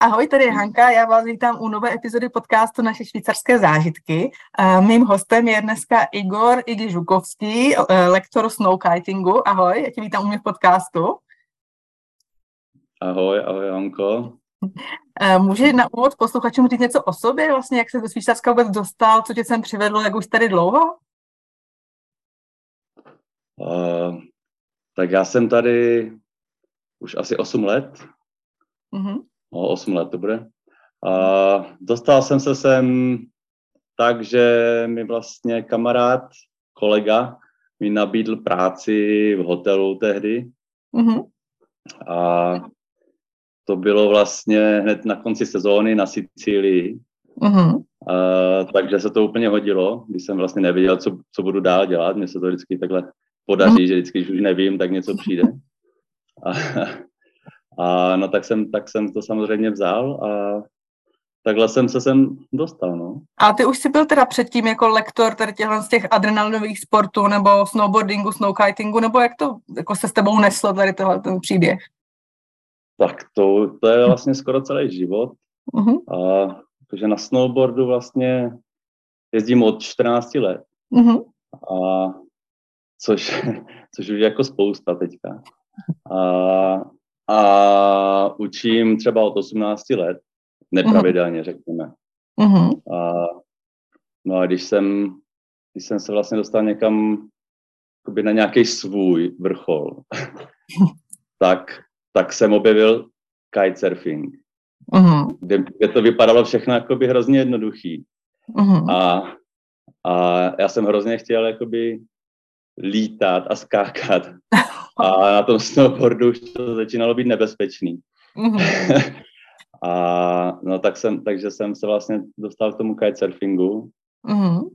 Ahoj, tady je Hanka, já vás vítám u nové epizody podcastu Naše švýcarské zážitky. Mým hostem je dneska Igor Igi Žukovský, eh, lektor snowkitingu. Ahoj, já tě vítám u mě v podcastu. Ahoj, ahoj Hanko. Eh, může na úvod posluchačům říct něco o sobě, vlastně jak se do Švýcarska vůbec dostal, co tě sem přivedlo, jak už tady dlouho? Uh, tak já jsem tady už asi 8 let. Mm-hmm. No, 8 let to bude. A dostal jsem se sem tak, že mi vlastně kamarád, kolega, mi nabídl práci v hotelu tehdy. Mm-hmm. A to bylo vlastně hned na konci sezóny na Sicílii. Mm-hmm. A, takže se to úplně hodilo, když jsem vlastně nevěděl, co, co budu dál dělat. Mně se to vždycky takhle podaří, mm-hmm. že vždycky, když už nevím, tak něco přijde. A, a no tak jsem, tak jsem to samozřejmě vzal a takhle jsem se sem dostal, no. A ty už jsi byl teda předtím jako lektor tady těchhle z těch adrenalinových sportů nebo snowboardingu, snowkitingu, nebo jak to jako se s tebou neslo tady tohle ten příběh? Tak to, to je vlastně skoro celý život. Uh-huh. A protože na snowboardu vlastně jezdím od 14 let. Uh-huh. A což, což už je jako spousta teďka. A, a učím třeba od 18 let, nepravidelně, řekněme. Uh-huh. A, no a když jsem, když jsem se vlastně dostal někam na nějaký svůj vrchol, tak tak jsem objevil kitesurfing, uh-huh. kde, kde to vypadalo všechno jakoby hrozně jednoduchý. Uh-huh. A, a já jsem hrozně chtěl jakoby lítat a skákat. A na tom snowboardu už to začínalo být nebezpečný. Uh-huh. a no tak jsem, takže jsem se vlastně dostal k tomu kitesurfingu. Uh-huh.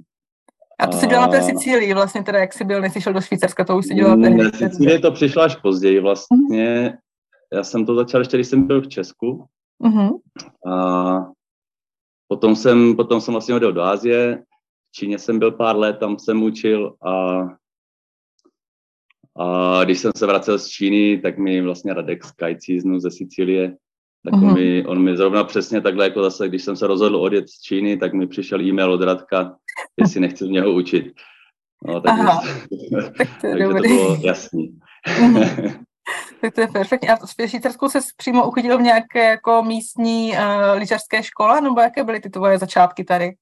A to jsi dělal na té Sicílii vlastně, teda jak jsi byl, než jsi šel do Švýcarska, to už jsi dělal tehdy. Na Sicílii to přišlo až později vlastně já jsem to začal ještě, když jsem byl v Česku. Uh-huh. A potom jsem, potom jsem vlastně odjel do Ázie, v Číně jsem byl pár let, tam jsem učil a, a když jsem se vracel z Číny, tak mi vlastně Radek z Kajcíznu ze Sicílie, tak on, mi, on mi zrovna přesně takhle, jako zase, když jsem se rozhodl odjet z Číny, tak mi přišel e-mail od Radka, jestli nechci z něho učit. No, tak, tak to, takže to bylo jasný. Uh-huh. Tak to je perfektní. A v Švýcarsku se přímo uchytil v nějaké jako místní uh, lyžařské škole, nebo jaké byly ty tvoje začátky tady?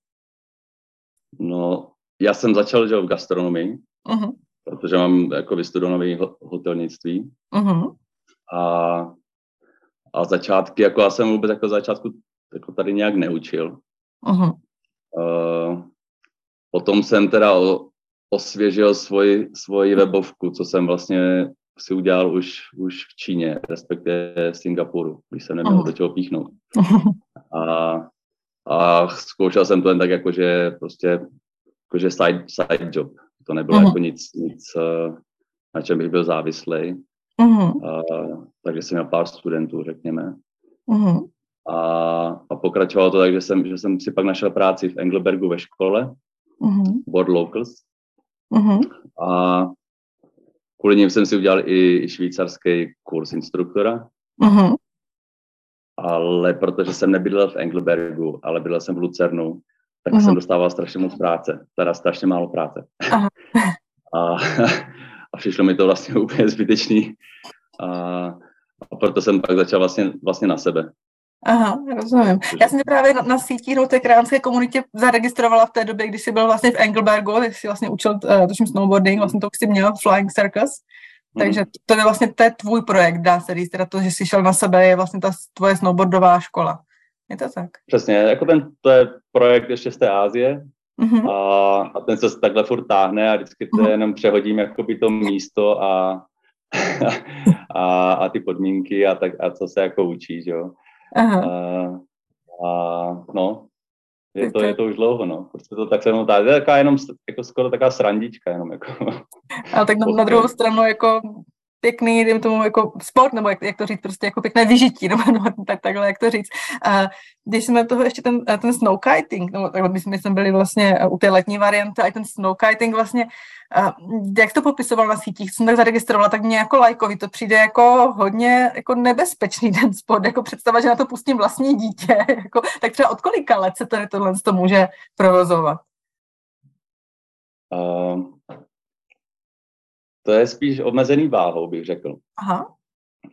No, já jsem začal že, v gastronomii, uh-huh. Protože mám jako vystudované hotelnictví. Uh-huh. A, a začátky, jako já jsem vůbec jako začátku jako tady nějak neučil. Uh-huh. Uh, potom jsem teda o, osvěžil svoji, svoji webovku, co jsem vlastně si udělal už, už v Číně, respektive v Singapuru, když jsem neměl do čeho píchnout. A, a zkoušel jsem to jen tak jako, že prostě jakože side, side job. To nebylo uh-huh. jako nic, nic, eh, na čem bych byl závislý. Uh-huh. A, takže jsem měl pár studentů, řekněme. Uh-huh. A, a pokračovalo to tak, že jsem, že jsem si pak našel práci v Engelbergu ve škole, uh-huh. Board Locals. Uh-huh. A kvůli ním jsem si udělal i švýcarský kurz instruktora. Uh-huh. Ale protože jsem nebydlel v Engelbergu, ale bydlel jsem v Lucernu, tak jsem dostával strašně moc práce, teda strašně málo práce. Uh-huh. a, a přišlo mi to vlastně úplně zbytečný. A, a proto jsem pak začal vlastně, vlastně na sebe. Aha, rozumím. Já jsem tě právě na, na sítích do té kránské komunitě zaregistrovala v té době, kdy jsi byl vlastně v Engelbergu, když jsi vlastně učil uh, tuším snowboarding, vlastně to jsi měl, Flying Circus. Mm. Takže to je vlastně to je tvůj projekt, dá se říct, teda to, že jsi šel na sebe, je vlastně ta tvoje snowboardová škola. Je to tak? Přesně, jako ten, to je projekt ještě z té Ázie, mm-hmm. a, a ten se takhle furt táhne a vždycky to mm-hmm. jenom přehodím jakoby to místo a, a, a ty podmínky a, tak, a co se jako učí, jo. Aha. A, a no, je to, je to už dlouho, no. Prostě to tak se mnou je taková jenom, jako skoro taková srandička jenom, jako. A tak na, na druhou stranu, jako pěkný, dejme tomu jako sport, nebo jak, jak to říct, prostě jako pěkné vyžití, nebo, nebo tak, takhle, jak to říct. A když jsme toho ještě ten, ten snow kiting, nebo takhle, my jsme, jsme byli vlastně u té letní varianty, a ten snow kiting vlastně, a jak to popisoval na sítích, jsem tak zaregistrovala, tak mě jako lajkovi to přijde jako hodně jako nebezpečný ten sport, jako představa, že na to pustím vlastní dítě, jako, tak třeba od kolika let se tady tohle to může provozovat? Uh, to je spíš omezený váhou, bych řekl. Aha.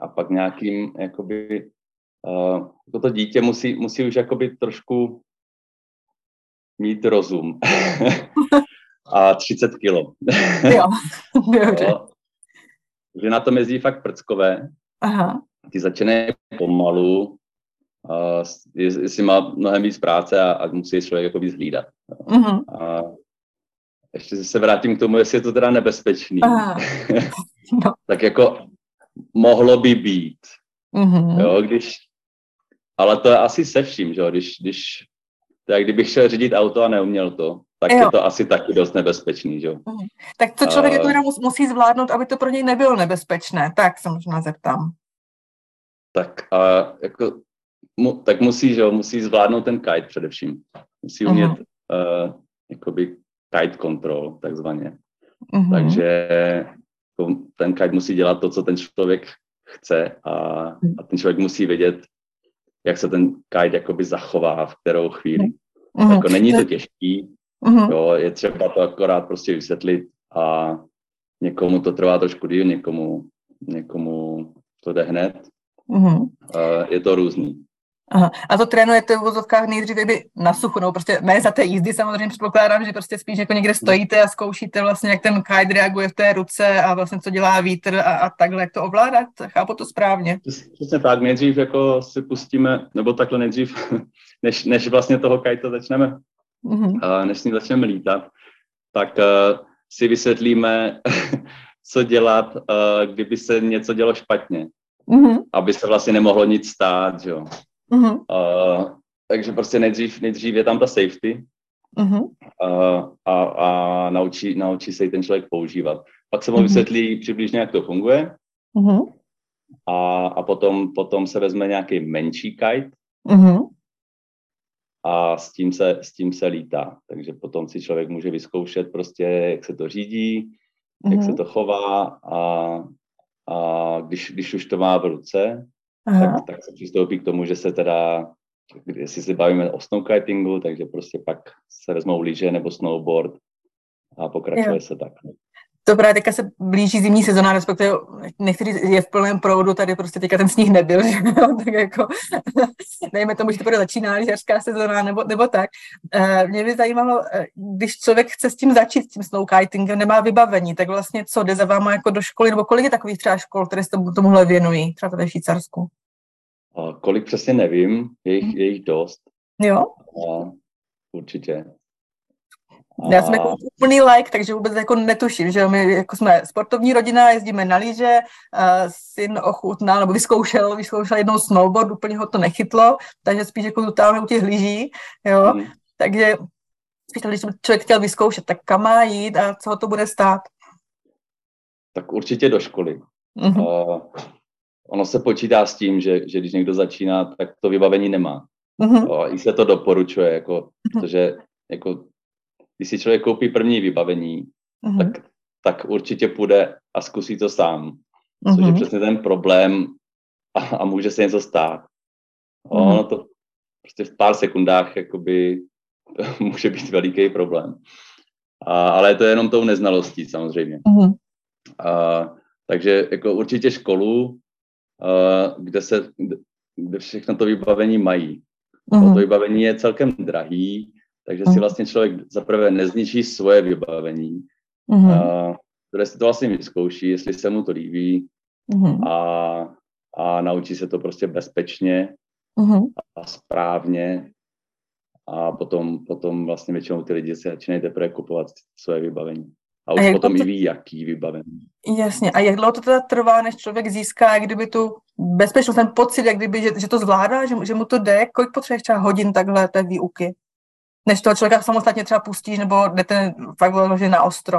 A pak nějakým, jakoby, uh, toto dítě musí, musí už jakoby trošku mít rozum. a 30 kilo. jo, dobře. že na tom jezdí fakt prckové. Aha. Ty začínají pomalu, uh, jestli má mnohem víc práce a, a musí člověk jako víc hlídat. Uh-huh. A ještě se vrátím k tomu, jestli je to teda nebezpečný. no. tak jako mohlo by být. Mm-hmm. Jo, když, ale to je asi se vším, že jo, když, když tak kdybych šel řídit auto a neuměl to, tak jo. je to asi taky dost nebezpečný, že jo. Mm. Tak to člověk uh, jako musí zvládnout, aby to pro něj nebylo nebezpečné, tak se možná zeptám. Tak a jako, mu, tak musí, že jo, musí zvládnout ten kite především. Musí umět uh, jakoby kite control, takzvaně. Mm-hmm. Takže ten kite musí dělat to, co ten člověk chce a, a ten člověk musí vědět, jak se ten kite jakoby zachová v kterou chvíli. Mm-hmm. Jako není to těžký, mm-hmm. jo, je třeba to akorát prostě vysvětlit a někomu to trvá trošku díl, někomu, někomu to jde hned. Mm-hmm. Je to různý. Aha. A to trénujete v vozovkách nejdříve by na suchu, no prostě ne za té jízdy samozřejmě předpokládám, že prostě spíš jako někde stojíte a zkoušíte vlastně, jak ten kite reaguje v té ruce a vlastně co dělá vítr a, a takhle, jak to ovládat, chápu to správně. Přesně tak, nejdřív jako si pustíme, nebo takhle nejdřív, než, než vlastně toho kite začneme, mm-hmm. než s ním začneme lítat, tak uh, si vysvětlíme, co dělat, uh, kdyby se něco dělo špatně. Mm-hmm. Aby se vlastně nemohlo nic stát, jo. Uh-huh. Uh, takže prostě nejdřív, nejdřív je tam ta safety uh-huh. uh, a, a naučí, naučí se ji ten člověk používat. Pak se mu uh-huh. vysvětlí přibližně, jak to funguje uh-huh. a, a potom, potom se vezme nějaký menší kite uh-huh. a s tím, se, s tím se lítá. Takže potom si člověk může vyzkoušet prostě, jak se to řídí, uh-huh. jak se to chová a, a když, když už to má v ruce, tak, tak se přistoupí k tomu, že se teda, jestli se bavíme o snowkitingu, takže prostě pak se vezmou lyže nebo snowboard a pokračuje jo. se tak. Dobrá, teďka se blíží zimní sezona, respektive některý je v plném proudu, tady prostě teďka ten sníh nebyl, že jo? tak jako dejme tomu, že to bude začíná lyžařská sezona nebo, nebo tak. Uh, mě by zajímalo, eh, když člověk chce s tím začít, s tím snowkitingem, nemá vybavení, tak vlastně co, jde za váma jako do školy, nebo kolik je takových třeba škol, které se tomu, tomuhle věnují, třeba ve Švýcarsku? A kolik přesně nevím, je jich, je jich dost. Jo? A určitě. Já jsem jako úplný like, takže vůbec jako netuším, že my jako jsme sportovní rodina, jezdíme na lyže, uh, syn ochutnal, nebo vyzkoušel, vyzkoušel jednou snowboard, úplně ho to nechytlo, takže spíš jako zůstáváme u těch lyží, jo, hmm. takže spíš když člověk chtěl vyzkoušet, tak kam má jít a co ho to bude stát? Tak určitě do školy. Mm-hmm. Uh, ono se počítá s tím, že, že když někdo začíná, tak to vybavení nemá. Mm-hmm. O, I se to doporučuje, jako, mm-hmm. protože jako, když si člověk koupí první vybavení, mm-hmm. tak, tak určitě půjde a zkusí to sám. Mm-hmm. Což je přesně ten problém a, a může se něco stát. O, mm-hmm. Ono to prostě v pár sekundách jakoby, může být veliký problém. A, ale to je jenom tou neznalostí samozřejmě. Mm-hmm. A, takže jako určitě školu, kde, se, kde všechno to vybavení mají. Uh-huh. To vybavení je celkem drahý, takže uh-huh. si vlastně člověk zaprvé nezničí svoje vybavení, uh-huh. které si to vlastně vyzkouší, jestli se mu to líbí uh-huh. a, a naučí se to prostě bezpečně uh-huh. a správně a potom, potom vlastně většinou ty lidi se začínají teprve kupovat svoje vybavení. A už a potom to... i ví, jaký vybavení. Jasně. A jak dlouho to teda trvá, než člověk získá jak kdyby tu bezpečnost, ten pocit, jak kdyby, že, že to zvládá, že, že mu to jde? Kolik potřebuješ třeba hodin takhle té výuky? Než toho člověka samostatně třeba pustíš, nebo jdete fakt vyloženě na ostro?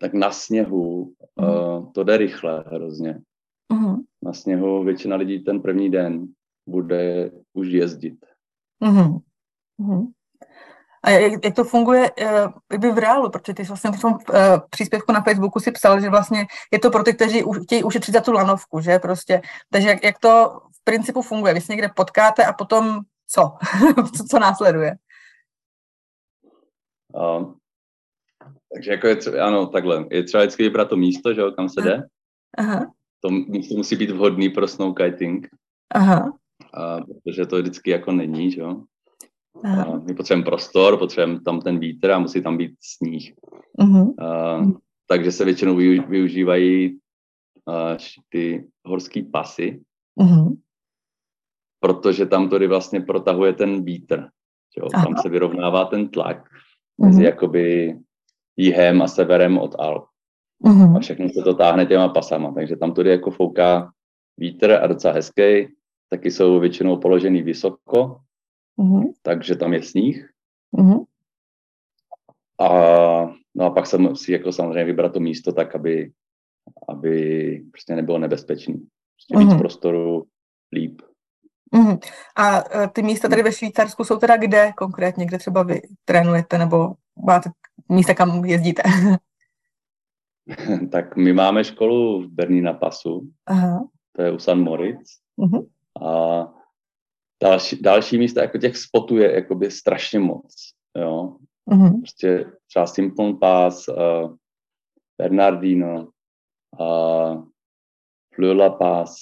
tak na sněhu uh, to jde rychle hrozně. Uh-huh. Na sněhu většina lidí ten první den bude už jezdit. Uh-huh. Uh-huh. A jak, jak to funguje uh, v reálu, protože ty jsi vlastně v tom uh, příspěvku na Facebooku si psal, že vlastně je to pro ty, kteří chtějí ušetřit za tu lanovku, že prostě. Takže jak, jak to v principu funguje? Vy se někde potkáte a potom co? co, co následuje? Uh, takže jako je třeba, ano, takhle. Je třeba vždycky vybrat to místo, že jo, kam se jde. Aha. To místo musí být vhodný pro snow kiting. Aha. A, protože to vždycky jako není, že jo. A my potřebujeme prostor, potřebujeme tam ten vítr a musí tam být sníh. Uh-huh. A, takže se většinou využívají a, ty horský pasy, uh-huh. Protože tam tady vlastně protahuje ten vítr. Jo? Tam se vyrovnává ten tlak mezi uh-huh. jakoby jihem a severem od Alp. Uh-huh. A všechno se to táhne těma pasama, takže tam tudy jako fouká vítr a docela hezký, taky jsou většinou položený vysoko, uh-huh. takže tam je sníh. Uh-huh. A, no a pak se musí jako samozřejmě vybrat to místo tak, aby, aby prostě nebylo nebezpečný. Prostě uh-huh. víc prostoru, líp. Uh-huh. A e, ty místa tady ve Švýcarsku jsou teda kde konkrétně, kde třeba vy trénujete nebo máte místa, kam jezdíte? tak my máme školu v Bernína Pasu, Aha. to je u San Moritz. Uh-huh. A další, další místa, jako těch spotů je jakoby strašně moc. Jo? Uh-huh. Prostě třeba Simple Pass, uh, Bernardino, uh, Flula Pass,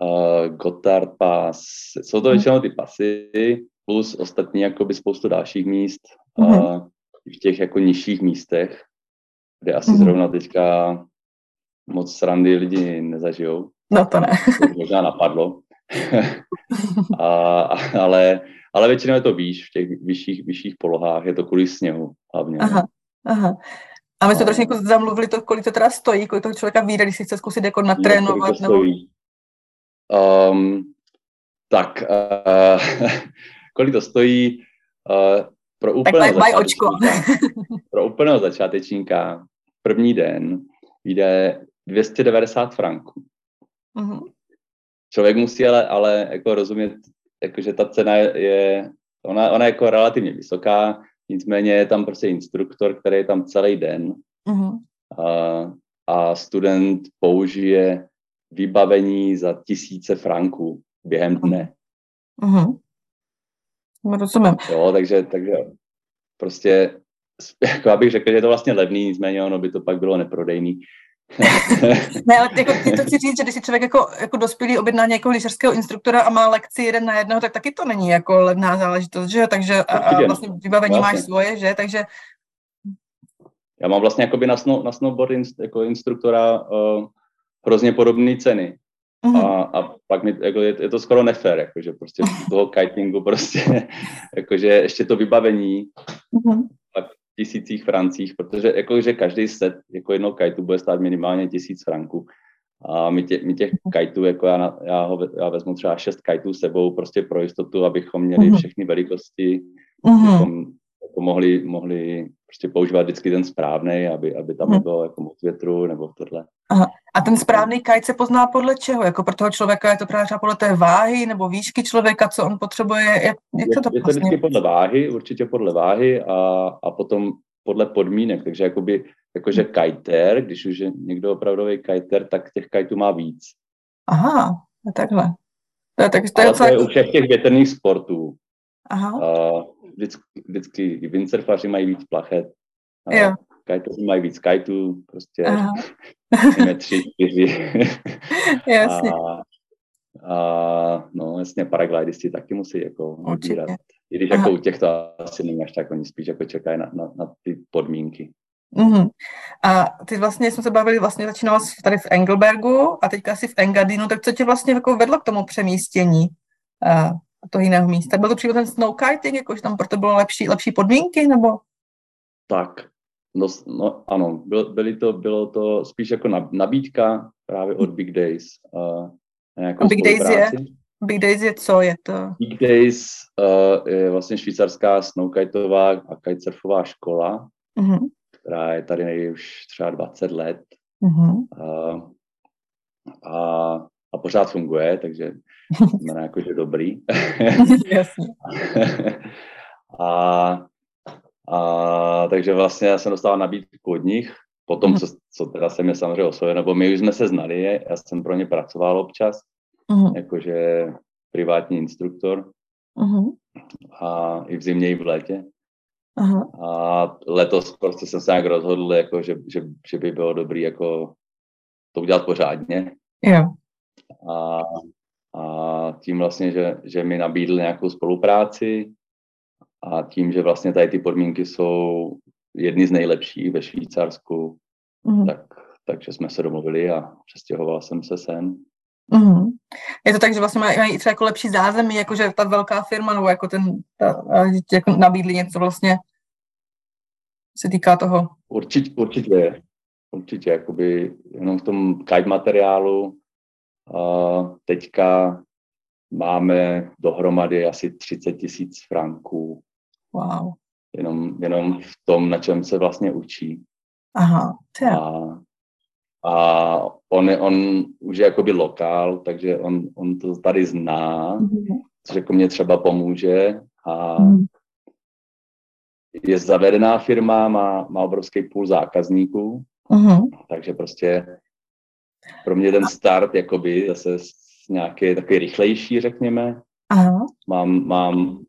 uh, Gotthard Pass. Jsou to většinou ty pasy, plus ostatní jakoby spoustu dalších míst. Uh-huh. Uh, v těch jako nižších místech, kde asi mm. zrovna teďka moc srandy lidi nezažijou. No to ne. To možná napadlo. a, ale, ale většinou je to výš, v těch vyšších, vyšších polohách, je to kvůli sněhu hlavně. Aha, aha. A my jsme trošku zamluvili to, kolik to teda stojí, kolik toho člověka vyjde, když si chce zkusit jako natrénovat. No, nebo... Um, tak, uh, kolik to stojí? Uh, pro úplného, tak očko. pro úplného začátečníka první den jde 290 franků. Uh-huh. Člověk musí ale, ale jako rozumět, jako, že ta cena je, ona, ona je jako relativně vysoká, nicméně je tam prostě instruktor, který je tam celý den uh-huh. a, a student použije vybavení za tisíce franků během dne. Uh-huh. Rozumím. Jo, takže, takže prostě, jako abych řekl, že je to vlastně levný, nicméně ono by to pak bylo neprodejný. ne, ale jako, to chci říct, že když si člověk jako, jako dospělý objedná nějakého lyžařského instruktora a má lekci jeden na jednoho, tak taky to není jako levná záležitost, že Takže a, a vlastně vybavení vlastně. máš svoje, že? Takže já mám vlastně jakoby na, snow, na snowboard inst, jako instruktora uh, hrozně podobné ceny. Uh-huh. A, a pak mi, jako je, je to skoro nefér, jakože prostě toho kitingu prostě, jakože ještě to vybavení uh-huh. v tisících francích, protože jakože každý set jako jednou kajtu bude stát minimálně tisíc franků. A my, tě, my těch kajtů, jako já, já, ho, já vezmu třeba šest kajtů sebou prostě pro jistotu, abychom měli uh-huh. všechny velikosti, uh-huh. abychom jako mohli, mohli prostě používat vždycky ten správný, aby, aby tam nebylo jako moc větru nebo tohle. Aha. A ten správný kajt se pozná podle čeho? Jako pro toho člověka je to právě třeba podle té váhy nebo výšky člověka, co on potřebuje? Jak, jak je, to, je to vlastně? vždycky podle váhy, určitě podle váhy a, a potom podle podmínek. Takže jakoby, jakože hmm. kajter, když už je někdo opravdový kajter, tak těch kajtů má víc. Aha, takhle. To je, tak, to je, to je u všech těch větrných sportů. Aha. Uh, vždycky, vždycky windsurfaři mají víc plachet. Jo. Kajtoři mají víc kajtů, prostě jsme tři, čtyři. Jasně. A, a no jasně, paraglidisti taky musí jako vybírat. I když jako u těch to asi není až tak, oni spíš jako čekají na, na, na ty podmínky. Mm-hmm. A ty vlastně jsme se bavili, vlastně začínala tady v Engelbergu a teďka asi v Engadinu, tak co tě vlastně jako vedlo k tomu přemístění uh, toho jiného místa? Byl to přímo ten snowkiting, jakož tam pro to bylo lepší, lepší podmínky, nebo? Tak, No, no ano, byl, byly to, bylo to spíš jako nabídka právě od Big Days. Uh, a Big Days je? Big Days je co? Je to? Big Days uh, je vlastně švýcarská snowkitová a kitesurfová škola, uh-huh. která je tady už třeba 20 let. Uh-huh. A, a, a pořád funguje, takže znamená jako, že dobrý. Jasně. a, a, takže vlastně já jsem dostal nabídku od nich, potom, co, co teda se mě samozřejmě osvojil, nebo my už jsme se znali, já jsem pro ně pracoval občas, uh-huh. jakože privátní instruktor. Uh-huh. A i v zimě, i v létě. Aha. A letos prostě jsem se nějak rozhodl, jako, že, že, že by bylo dobrý jako to udělat pořádně. Jo. A, a tím vlastně, že, že mi nabídl nějakou spolupráci a tím, že vlastně tady ty podmínky jsou jedny z nejlepších ve Švýcarsku, mm. tak, takže jsme se domluvili a přestěhoval jsem se sem. Mm. Je to tak, že vlastně mají, mají třeba jako lepší zázemí, jako že ta velká firma, nebo jako ten, ta, jako nabídli něco vlastně, se týká toho? Určitě, určitě, určitě, jakoby jenom v tom kite materiálu teďka máme dohromady asi 30 tisíc franků. Wow. Jenom, jenom v tom, na čem se vlastně učí. Aha, a, a on, je, on už je jakoby lokál, takže on, on to tady zná, mm-hmm. což jako mě třeba pomůže a mm. je zavedená firma, má, má obrovský půl zákazníků, mm-hmm. takže prostě pro mě ten start jakoby zase nějaký takový rychlejší, řekněme. Aha. Mám, mám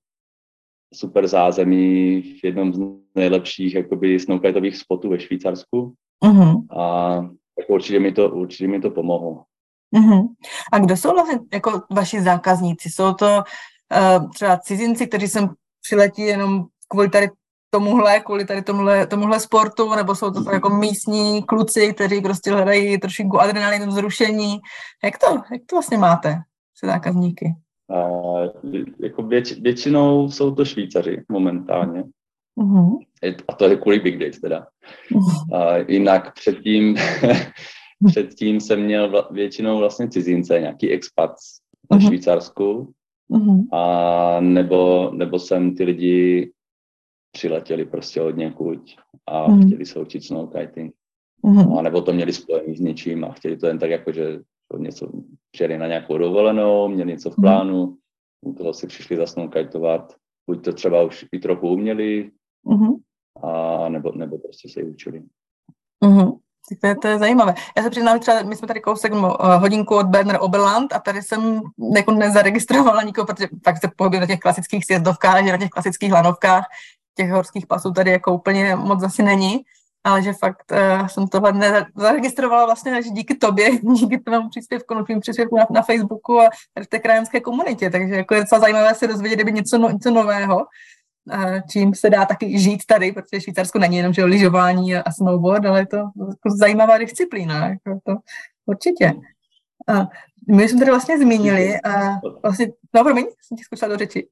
super zázemí v jednom z nejlepších jakoby snowkitových spotů ve Švýcarsku. Uh-huh. A tak určitě mi to, určitě mi to pomohlo. Uh-huh. A kdo jsou vlastně jako vaši zákazníci? Jsou to uh, třeba cizinci, kteří sem přiletí jenom kvůli tady tomuhle, kvůli tady tomuhle, tomuhle sportu, nebo jsou to jako místní kluci, kteří prostě hledají trošku adrenalinu, zrušení. Jak to, jak to vlastně máte se zákazníky? Uh, jako věč, většinou jsou to Švýcaři momentálně. Uh-huh. A to je kvůli Big Days teda. Uh, jinak předtím, předtím jsem měl vla, většinou vlastně cizince, nějaký expat na uh-huh. Švýcarsku. Uh-huh. A nebo, nebo jsem ty lidi přiletěli prostě od někud a uh-huh. chtěli se učit snowkiting. Uh-huh. A nebo to měli spojený s něčím a chtěli to jen tak jako, že něco přijeli na nějakou dovolenou, měli něco v plánu, u toho si přišli zasnowkitovat, buď to třeba už i trochu uměli, uh-huh. a nebo, nebo prostě se ji učili. Uh-huh. To je, to je zajímavé. Já se přiznám, třeba my jsme tady kousek uh, hodinku od Berner Oberland a tady jsem jako nezaregistrovala nikoho, protože fakt se pohybuji na těch klasických sjezdovkách, na těch klasických lanovkách, těch horských pasů tady jako úplně moc asi není, ale že fakt uh, jsem tohle nezaregistrovala vlastně až díky tobě, díky tomu příspěvku, novým příspěvku na, na Facebooku a v té krajenské komunitě, takže jako je docela zajímavé se dozvědět, kdyby něco, no, něco nového, čím se dá taky žít tady, protože Švýcarsko není jenom že lyžování a snowboard, ale je to jako zajímavá disciplína. Jako to, určitě. A my jsme tady vlastně zmínili, a vlastně, no promiň, jsem ti skočila do řeči.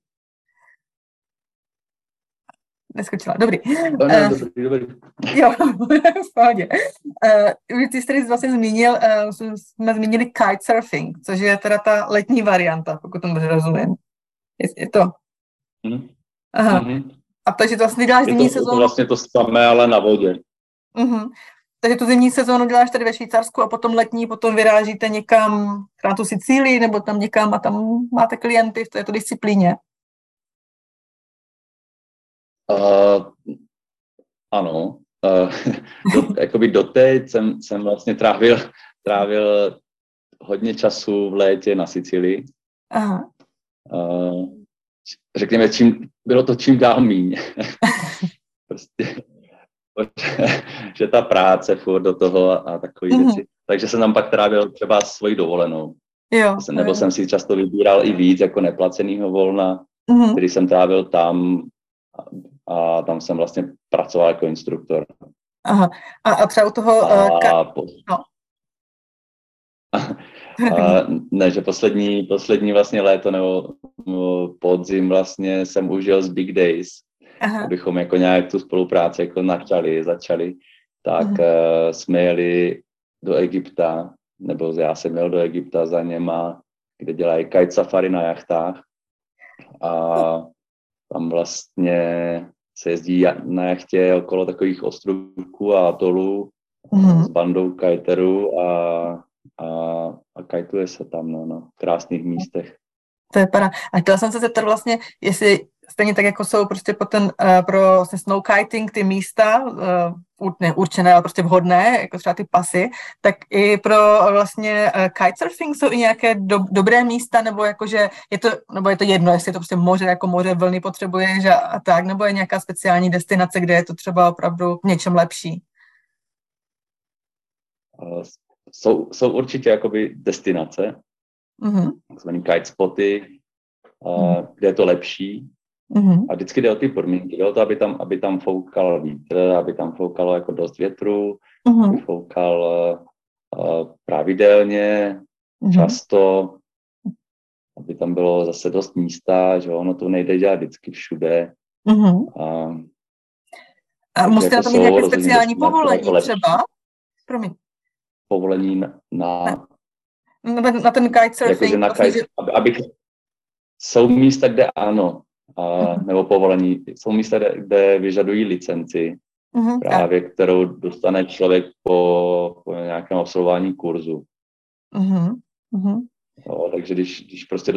Neskočila, dobrý. No, no, uh, dobrý, dobrý. Jo, v pohodě. Uh, ty jsi tady vlastně zmínil, uh, jsme zmínili kitesurfing, což je teda ta letní varianta, pokud tomu rozumím. Je, je to? Hmm. Aha. Mm-hmm. A takže to vlastně děláš zimní sezónu? Je to vlastně to samé, ale na vodě. Mm-hmm. Takže tu zimní sezónu děláš tady ve Švýcarsku a potom letní, potom vyrážíte někam na tu Sicílii nebo tam někam a tam máte klienty v této disciplíně. Uh, ano. Uh, do, jakoby doteď jsem, jsem vlastně trávil, trávil hodně času v létě na Sicílii. Aha. Uh, řekněme, čím, bylo to čím dál míň. prostě, že ta práce furt do toho a takové mm-hmm. věci. Takže jsem tam pak trávil třeba svoji dovolenou. Jo, nebo jo. jsem si často vybíral i víc jako neplaceného volna, mm-hmm. který jsem trávil tam a, tam jsem vlastně pracoval jako instruktor. Aha. A, a třeba u toho... A, uh, ka- po, no. A, ne, že poslední, poslední vlastně léto nebo, nebo podzim vlastně jsem užil z Big Days, Aha. abychom jako nějak tu spolupráci jako načali, začali, tak uh, jsme jeli do Egypta, nebo já jsem jel do Egypta za něma, kde dělají kite safari na jachtách a tam vlastně se jezdí na jachtě okolo takových ostrovků a atolů mm-hmm. s bandou kajterů a, a, a kajtuje se tam no, na krásných místech. To je pana. A chtěla jsem se zeptat vlastně, jestli stejně tak, jako jsou prostě potom uh, pro vlastně snow kiting ty místa, uh, ne určené, ale prostě vhodné, jako třeba ty pasy, tak i pro vlastně uh, kitesurfing jsou i nějaké do, dobré místa, nebo jakože je to, nebo je to jedno, jestli je to prostě moře, jako moře vlny potřebuješ a, a tak, nebo je nějaká speciální destinace, kde je to třeba opravdu v něčem lepší? Jsou, jsou určitě jakoby destinace, mm-hmm. takzvaný kite spoty, uh, mm. kde je to lepší, Mm-hmm. A vždycky jde o ty podmínky, jde o to, aby tam, aby tam foukal vítr, aby tam foukalo jako dost větru, mm-hmm. aby foukal uh, pravidelně, mm-hmm. často, aby tam bylo zase dost místa, že ono to nejde dělat vždycky všude. Mm-hmm. A, a musíte na to mít nějaké speciální povolení třeba? Promiň. Povolení na... Na, na, na ten kitesurfing. Jakože na kite, aby, abych, jsou místa, kde ano, a, nebo povolení. Jsou místa, kde, kde vyžadují licenci, mm-hmm, právě tak. kterou dostane člověk po, po nějakém absolvování kurzu. Mm-hmm. No, takže když, když prostě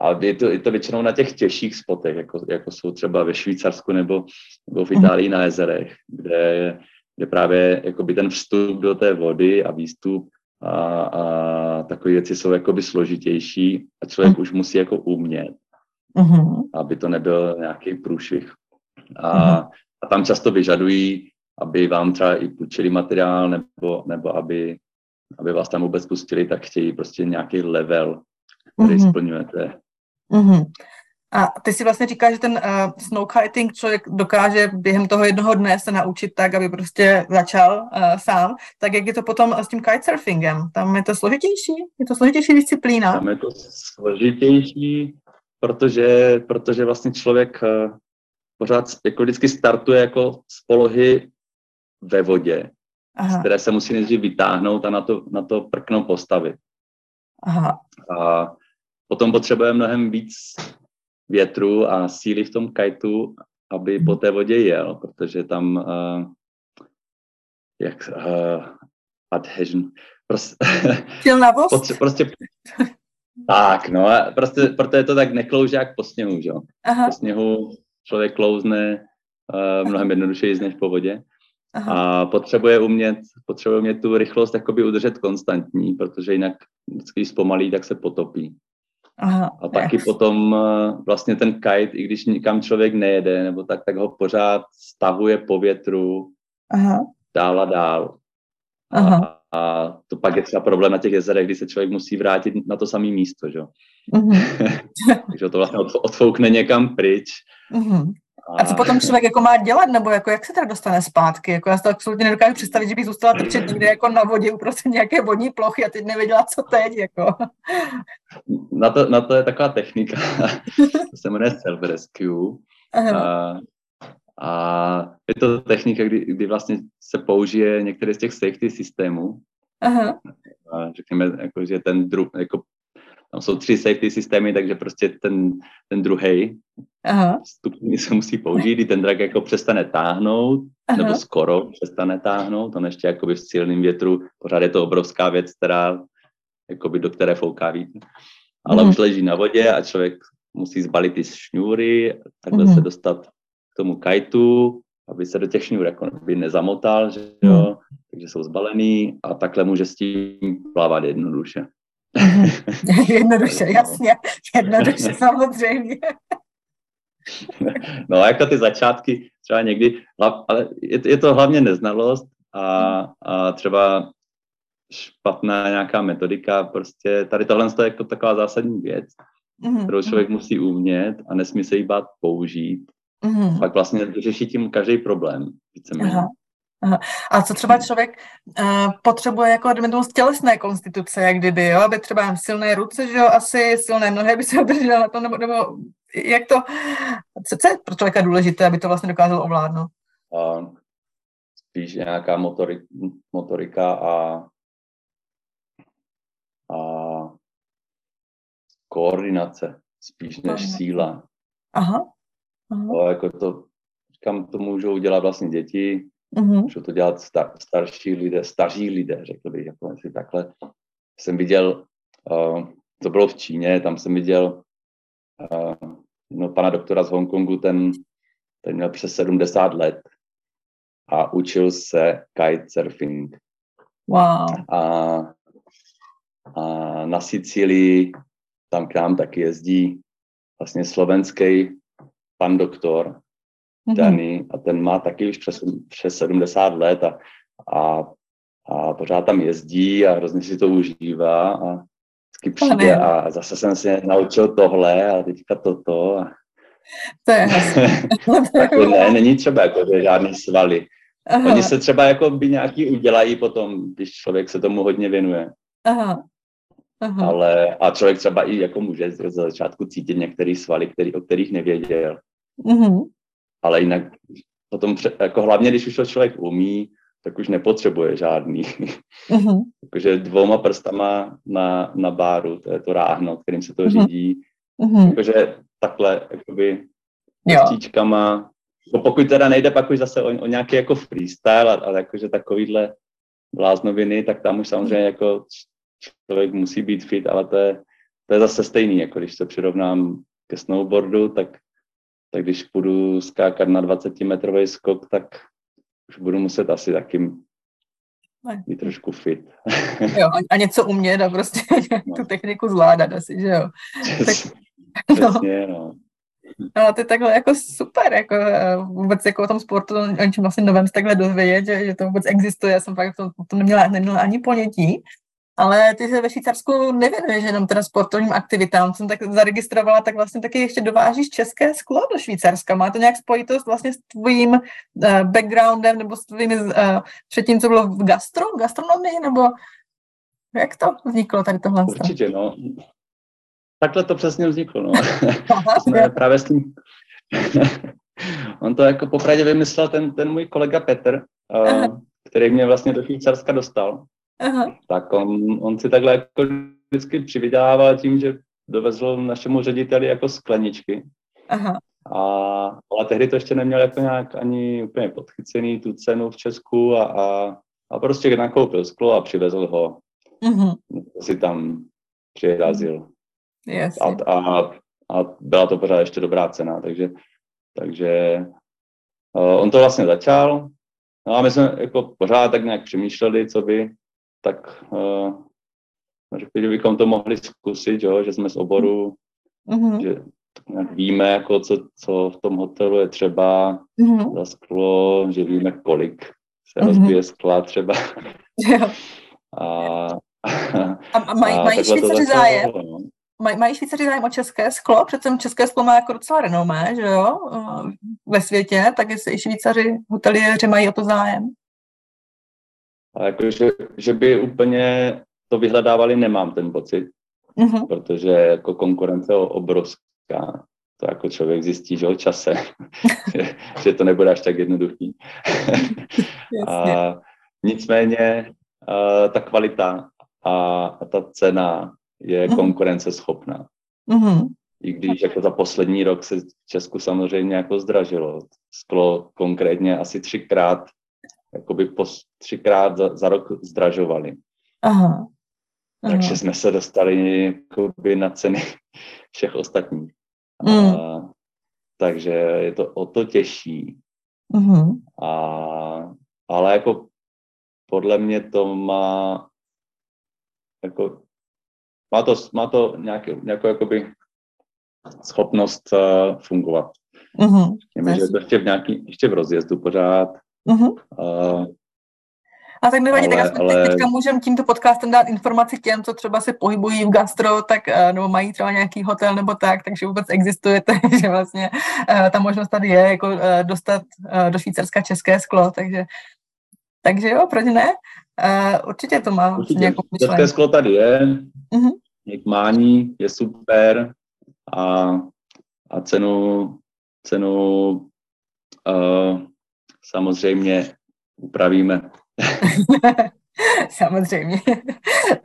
a je to, je to většinou na těch těžších spotech, jako, jako jsou třeba ve Švýcarsku nebo, nebo v Itálii mm-hmm. na jezerech, kde, kde právě jakoby ten vstup do té vody a výstup a, a takové věci jsou jakoby složitější a člověk mm-hmm. už musí jako umět mm-hmm. aby to nebyl nějaký průšvih. A, mm-hmm. a tam často vyžadují, aby vám třeba i půjčili materiál, nebo, nebo aby, aby vás tam vůbec pustili, tak chtějí prostě nějaký level, který mm-hmm. splňujete. Mm-hmm. A ty si vlastně říkáš, že ten uh, snowkiting člověk dokáže během toho jednoho dne se naučit tak, aby prostě začal uh, sám. Tak jak je to potom s tím kitesurfingem? Tam je to složitější? Je to složitější disciplína? Tam je to složitější, protože, protože vlastně člověk uh, pořád jako vždycky startuje jako z polohy ve vodě, Aha. z které se musí nejdřív vytáhnout a na to, na to prkno postavit. Aha. A potom potřebuje mnohem víc větru a síly v tom kajtu, aby po té vodě jel, protože tam uh, jak uh, adhesion, prostě, Silnavost? prostě tak, no, prostě, proto je to tak neklouže jak po sněhu, že jo. Po sněhu člověk klouzne uh, mnohem jednodušeji než po vodě. Aha. A potřebuje umět, potřebuje umět tu rychlost jakoby udržet konstantní, protože jinak vždycky zpomalí, tak se potopí. Aha, a taky potom uh, vlastně ten kite, i když nikam člověk nejede, nebo tak, tak ho pořád stavuje po větru Aha. dál a dál. Aha. A to pak je třeba problém na těch jezerech, kdy se člověk musí vrátit na to samé místo, že? Mm-hmm. Takže to vlastně odfoukne někam pryč. Mm-hmm. A co potom člověk jako má dělat, nebo jako jak se tak dostane zpátky? Jako já si to absolutně nedokážu představit, že bych zůstala trčet někde jako na vodě uprostřed nějaké vodní plochy a teď nevěděla, co teď. Jako. Na, to, na to je taková technika, to se jmenuje self-rescue. A, a je to technika, kdy, kdy vlastně se použije některé z těch safety systémů. Aha. A řekněme, jako, že ten druh, jako, tam jsou tři safety systémy, takže prostě ten, ten druhý stupní se musí použít, kdy ten drak jako přestane táhnout, Aha. nebo skoro přestane táhnout, on ještě jakoby v silným větru, pořád je to obrovská věc, která, jakoby do které fouká vítr. Ale mm. už leží na vodě a člověk musí zbalit ty šňůry, takhle mm. se dostat tomu kajtu, aby se do těch šňůr jako by nezamotal, že jo, hmm. takže jsou zbalený a takhle může s tím plavat jednoduše. jednoduše, jasně, jednoduše samozřejmě. no a jako ty začátky třeba někdy, ale je, je to hlavně neznalost a, a třeba špatná nějaká metodika, prostě tady tohle je jako taková zásadní věc, mm-hmm. kterou člověk musí umět a nesmí se jí bát použít Mm-hmm. Pak vlastně řeší tím každý problém. Aha. Aha. A co třeba člověk uh, potřebuje jako z tělesné konstituce, jak kdyby, jo? aby třeba silné ruce, že jo, asi silné nohy, aby se udržel na to, nebo, nebo jak to, co, co je pro člověka důležité, aby to vlastně dokázal ovládnout? A spíš nějaká motorik, motorika a, a koordinace, spíš než síla. Aha. No, jako to, kam to můžou dělat vlastně děti, mm-hmm. můžou to dělat star, starší lidé, staří lidé, řekl bych, jako si takhle. Jsem viděl, uh, to bylo v Číně, tam jsem viděl uh, no, pana doktora z Hongkongu, ten, ten měl přes 70 let a učil se kitesurfing. Wow. A, a na Sicílii tam k nám taky jezdí vlastně slovenský pan doktor mm-hmm. Dany a ten má taky už přes, přes 70 let a, a, a pořád tam jezdí a hrozně si to užívá a vždycky přijde a zase jsem si naučil tohle a teďka toto. A... To je tak ne, není třeba jako žádný svaly. Aha. Oni se třeba jako by nějaký udělají potom, když člověk se tomu hodně věnuje. Aha. Aha. Ale a člověk třeba i jako může z začátku cítit některé svaly, který, o kterých nevěděl. Uh-huh. Ale jinak potom, jako hlavně když už to člověk umí, tak už nepotřebuje žádný. Uh-huh. Jakože dvouma prstama na, na báru, to je to ráhno, kterým se to uh-huh. řídí. Uh-huh. Jakože takhle, jakoby stíčkama. No pokud teda nejde pak už zase o, o nějaký jako freestyle, ale jakože takovýhle bláznoviny, tak tam už samozřejmě jako člověk musí být fit, ale to je, to je zase stejný, jako když se přirovnám ke snowboardu, tak, tak když půjdu skákat na 20 metrový skok, tak už budu muset asi taky být trošku fit. Jo, a něco umět a prostě no. tu techniku zvládat asi, že jo. Přes, tak, přesně, no. No, ty takhle jako super, jako eh, vůbec jako o tom sportu, o něčem vlastně novém takhle dozvědět, že, že to vůbec existuje, já jsem fakt to, to neměla, neměla ani ponětí. Ale ty se ve Švýcarsku nevěnuješ jenom teda sportovním aktivitám. Jsem tak zaregistrovala, tak vlastně taky ještě dovážíš české sklo do Švýcarska. Má to nějak spojitost vlastně s tvým uh, backgroundem nebo s tvým uh, předtím, co bylo v gastro, gastronomii, nebo jak to vzniklo tady tohle? Určitě, no. Takhle to přesně vzniklo, no. Aha, Jsme právě s tím... On to jako popravdě vymyslel ten, ten můj kolega Petr, uh, který mě vlastně do Švýcarska dostal. Aha. tak on, on si takhle jako vždycky přivydělával tím, že dovezl našemu řediteli jako skleničky. Aha. A, ale tehdy to ještě neměl jako nějak ani úplně podchycený tu cenu v Česku a, a, a prostě nakoupil sklo a přivezl ho. Uh-huh. Si tam přirazil. Yes. A, a, a byla to pořád ještě dobrá cena, takže, takže uh, on to vlastně začal. No a my jsme jako pořád tak nějak přemýšleli, co by, tak uh, řekli, že bychom to mohli zkusit, jo, že jsme z oboru, mm-hmm. že víme, jako co, co v tom hotelu je třeba mm-hmm. za sklo, že víme, kolik se mm-hmm. rozbije skla třeba. a, a, a mají, mají Švýcaři zájem? No. Maj, mají Švýcaři zájem o české sklo? Přece české sklo má jako docela renomé, že jo, eh, ve světě, tak jestli i Švýcaři, hoteliéři mají o to zájem? A jako, že, že by úplně to vyhledávali, nemám ten pocit, mm-hmm. protože jako konkurence je obrovská. To jako člověk zjistí, že o čase, že, že to nebude až tak jednoduchý. a nicméně a, ta kvalita a, a ta cena je mm-hmm. konkurenceschopná. Mm-hmm. I když jako za poslední rok se v Česku samozřejmě jako zdražilo. Sklo konkrétně asi třikrát jakoby po třikrát za, za rok zdražovali. Aha. Aha. Takže jsme se dostali jakoby na ceny všech ostatních. Mm. A, takže je to o to těžší. Mm-hmm. A, ale jako podle mě to má jako má to, má to nějaký, nějakou jakoby schopnost uh, fungovat. Mm-hmm. Že je to ještě v, nějaký, ještě v rozjezdu pořád, Uh-huh. Uh, a tak nevadí, tak aspoň ale... teďka můžeme tímto podcastem dát informaci těm, co třeba se pohybují v gastro, tak, eh, nebo mají třeba nějaký hotel nebo tak, takže vůbec existuje, že vlastně uh, ta možnost tady je, jako dostat do Švýcarska české sklo, takže, takže jo, proč ne? Určitě to má určitě. nějakou České sklo tady je, uh-huh. mání, je super a, a cenu, cenu uh, samozřejmě upravíme. Samozřejmě,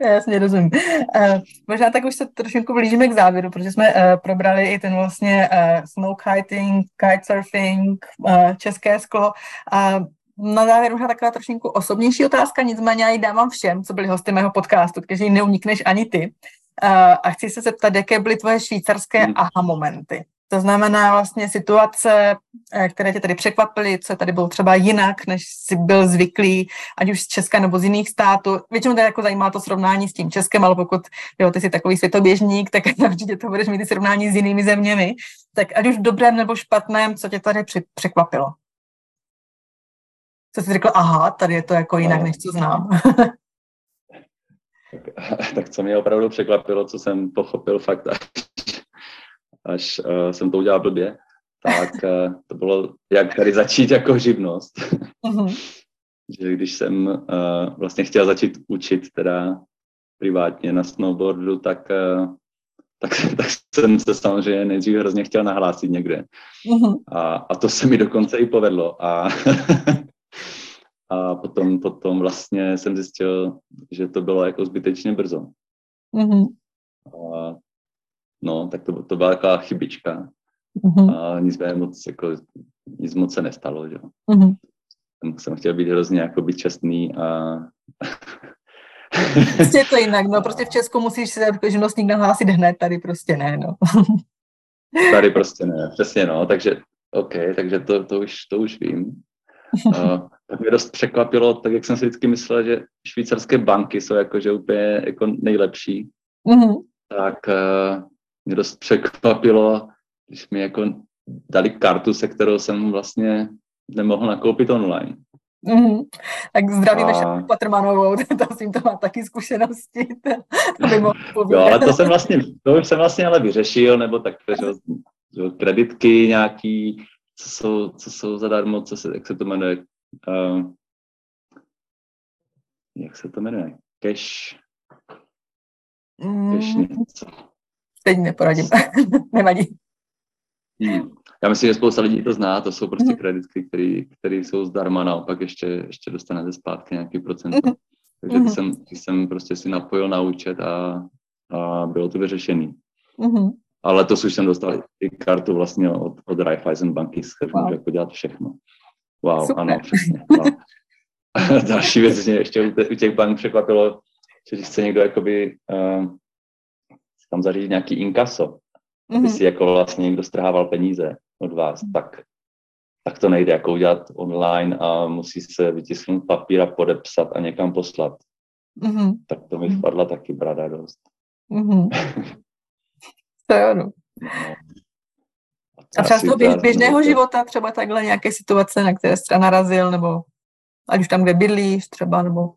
jasně rozumím. Uh, možná tak už se trošku blížíme k závěru, protože jsme uh, probrali i ten vlastně uh, smoke hiking, kitesurfing, uh, české sklo. Uh, na závěr možná taková trošku osobnější otázka, nicméně já ji dávám všem, co byli hosty mého podcastu, kteří neunikneš ani ty. Uh, a chci se zeptat, jaké byly tvoje švýcarské hmm. aha momenty. To znamená vlastně situace, eh, které tě tady překvapily, co tady bylo třeba jinak, než jsi byl zvyklý, ať už z Česka nebo z jiných států. Většinou tady jako zajímá to srovnání s tím Českem, ale pokud jo, ty jsi takový světoběžník, tak určitě to budeš mít i srovnání s jinými zeměmi. Tak ať už v dobrém nebo špatném, co tě tady překvapilo? Co jsi řekl, aha, tady je to jako jinak, no. než co znám. tak, tak co mě opravdu překvapilo, co jsem pochopil fakt až až uh, jsem to udělal blbě, tak uh, to bylo, jak tady začít jako živnost. Uh-huh. že když jsem uh, vlastně chtěl začít učit teda privátně na snowboardu, tak, uh, tak, tak jsem se samozřejmě nejdřív hrozně chtěl nahlásit někde. Uh-huh. A, a to se mi dokonce i povedlo. A, a potom, potom vlastně jsem zjistil, že to bylo jako zbytečně brzo. Uh-huh. A No, tak to, to byla taková chybička. Uh-huh. A nicméně moc, jako, nic moc se nestalo, že? Uh-huh. Jsem, jsem chtěl být hrozně jako být čestný a... prostě je to jinak, no, prostě v Česku musíš se jako živnostník nahlásit hned, tady prostě ne, no. tady prostě ne, přesně, no, takže OK, takže to, to, už, to už vím. Uh, tak mě dost překvapilo, tak jak jsem si vždycky myslel, že švýcarské banky jsou jakože úplně jako nejlepší, uh-huh. tak uh, mě dost překvapilo, když mi jako dali kartu, se kterou jsem vlastně nemohl nakoupit online. Mm-hmm. Tak zdravíme a... Patrmanovou, ta s tím to má taky zkušenosti. jo, ale to jsem vlastně, to už jsem vlastně ale vyřešil, nebo tak, že, že kreditky nějaký, co jsou, co jsou zadarmo, co se, jak se to jmenuje, uh, jak se to jmenuje, cash, cash mm. něco. Teď neporadím, nevadí. Hmm. Já myslím, že spousta lidí to zná, to jsou prostě mhm. kreditky, které jsou zdarma, naopak ještě, ještě dostanete zpátky nějaký procent. Mm-hmm. Takže ty jsem, ty jsem prostě si napojil na účet a, a bylo to vyřešený. Mm-hmm. Ale to už jsem dostal i kartu vlastně od, od Raiffeisen banky, s kterou wow. můžu jako dělat všechno. Wow, Super. ano, přesně. Wow. Další věc mě ještě u těch bank překvapilo, že když chce někdo jakoby uh, tam zařídit nějaký inkaso, mm-hmm. aby mhm. si jako vlastně někdo strhával peníze od vás, mm-hmm. tak, tak to nejde jako udělat online a musí se vytisknout papír a podepsat a někam poslat. Mm-hmm. Tak to mi spadla taky brada dost. Mm-hmm. to je ono. No. A třeba z toho běž, běžného života, třeba takhle nějaké situace, na které jsi narazil, nebo ať už tam, kde bydlíš třeba, nebo...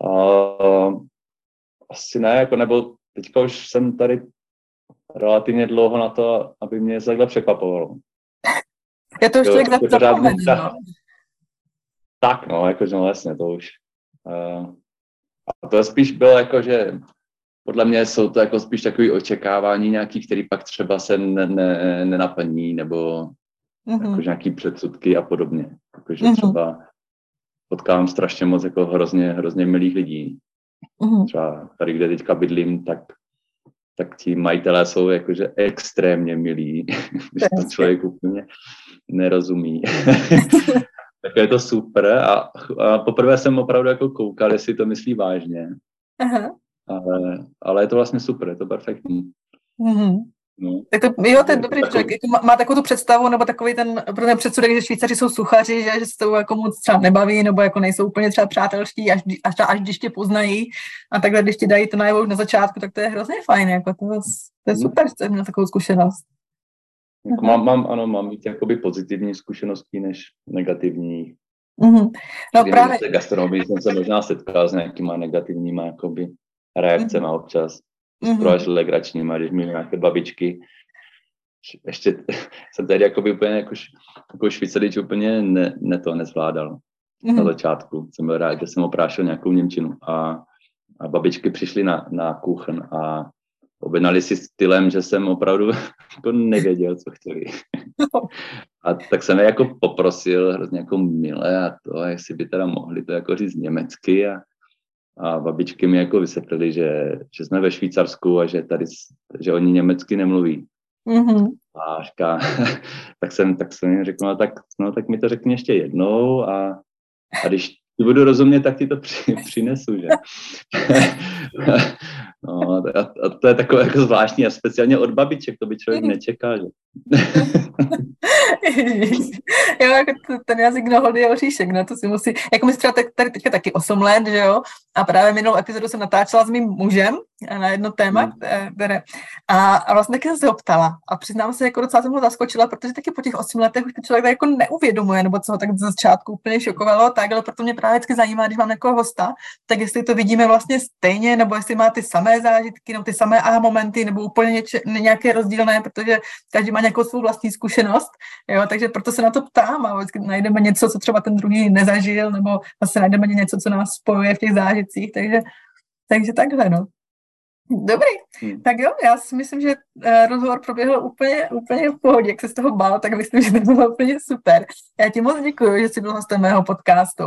Uh, asi ne, jako nebo teďka už jsem tady relativně dlouho na to, aby mě takhle překvapovalo. Já to už člověk zapomene, no. Tak, no, jakože no jasně, to už. Uh, a to spíš bylo jako, že podle mě jsou to jako spíš takové očekávání nějaký, který pak třeba se ne, ne, nenaplní, nebo mm-hmm. jakože nějaký předsudky a podobně. Jakože mm-hmm. třeba potkávám strašně moc jako hrozně, hrozně milých lidí, Mm-hmm. Třeba tady, kde teďka bydlím, tak, tak ti majitelé jsou jakože extrémně milí, když to člověk úplně nerozumí. tak je to super a, a poprvé jsem opravdu jako koukal, jestli to myslí vážně. Aha. Ale, ale je to vlastně super, je to perfektní. Mm-hmm. No. Tak to, jo, ten dobrý člověk jako má, má takovou tu představu, nebo takový ten, pro ten předsudek, že Švýcaři jsou suchaři, že, že se to jako moc třeba nebaví, nebo jako nejsou úplně třeba přátelští, až, až, až když tě poznají a takhle, když ti dají to najevo na začátku, tak to je hrozně fajn, jako to, to je mhm. super, že jsi měl takovou zkušenost. Jako mám, mám, ano, mám víc jakoby pozitivní zkušenosti než negativní. Mm-hmm. No Kdy právě. V gastronomii jsem se možná setkal s nějakýma negativníma jakoby reakcemi mm-hmm. občas mm-hmm. trošku legračníma, když měli nějaké babičky. Ještě jsem tady jako by úplně jako, jako švýcarič úplně ne, ne to nezvládal mm-hmm. na začátku. Jsem byl rád, že jsem oprášil nějakou Němčinu a, a babičky přišly na, na kuchen a objednali si stylem, že jsem opravdu jako nevěděl, co chtěli. A tak jsem je jako poprosil hrozně jako milé a to, jestli by teda mohli to jako říct německy a, a babičky mi jako vysvětlili, že, že jsme ve Švýcarsku a že tady, že oni německy nemluví. Mm-hmm. A říká, tak jsem, tak jsem jim řekl, no tak, no tak mi to řekni ještě jednou a, a když ti budu rozumět, tak ti to při, přinesu, že? no, a, a to je takové jako zvláštní a speciálně od babiček, to by člověk nečekal, že? jo, jako ten jazyk nohody je oříšek, no, to si musí, jako my třeba tady teďka taky 8 let, že jo, a právě minulou epizodu jsem natáčela s mým mužem na jedno téma, hmm. které, a, a vlastně taky jsem se ho ptala a přiznám se, jako docela jsem ho zaskočila, protože taky po těch 8 letech už člověk tak jako neuvědomuje, nebo co ho tak ze začátku úplně šokovalo, tak, ale proto mě právě vždycky zajímá, když mám někoho hosta, tak jestli to vidíme vlastně stejně, nebo jestli má ty samé zážitky, nebo ty samé a momenty, nebo úplně něče, nějaké rozdílné, protože každý má nějakou svou vlastní zkušenost, jo, takže proto se na to ptám a vždycky najdeme něco, co třeba ten druhý nezažil, nebo zase najdeme něco, co nás spojuje v těch zážitcích, takže, takže takhle, no. Dobrý, hmm. tak jo, já si myslím, že uh, rozhovor proběhl úplně, úplně v pohodě, jak se z toho bál, tak myslím, že to bylo úplně super. Já ti moc děkuji, že jsi byl hostem mého podcastu.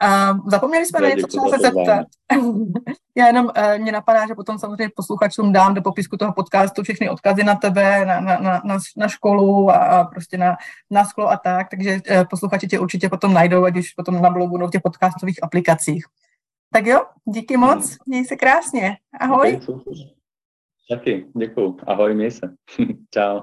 A zapomněli jsme na něco, co se zeptat. Já jenom uh, mě napadá, že potom samozřejmě posluchačům dám do popisku toho podcastu všechny odkazy na tebe, na, na, na, na, na školu a, a prostě na, na sklo a tak, takže uh, posluchači tě určitě potom najdou, ať už potom na blogu nebo v těch podcastových aplikacích. Tak jo, díky moc, hmm. měj se krásně. Ahoj. Taky, děkuju. Ahoj, měj se. Čau.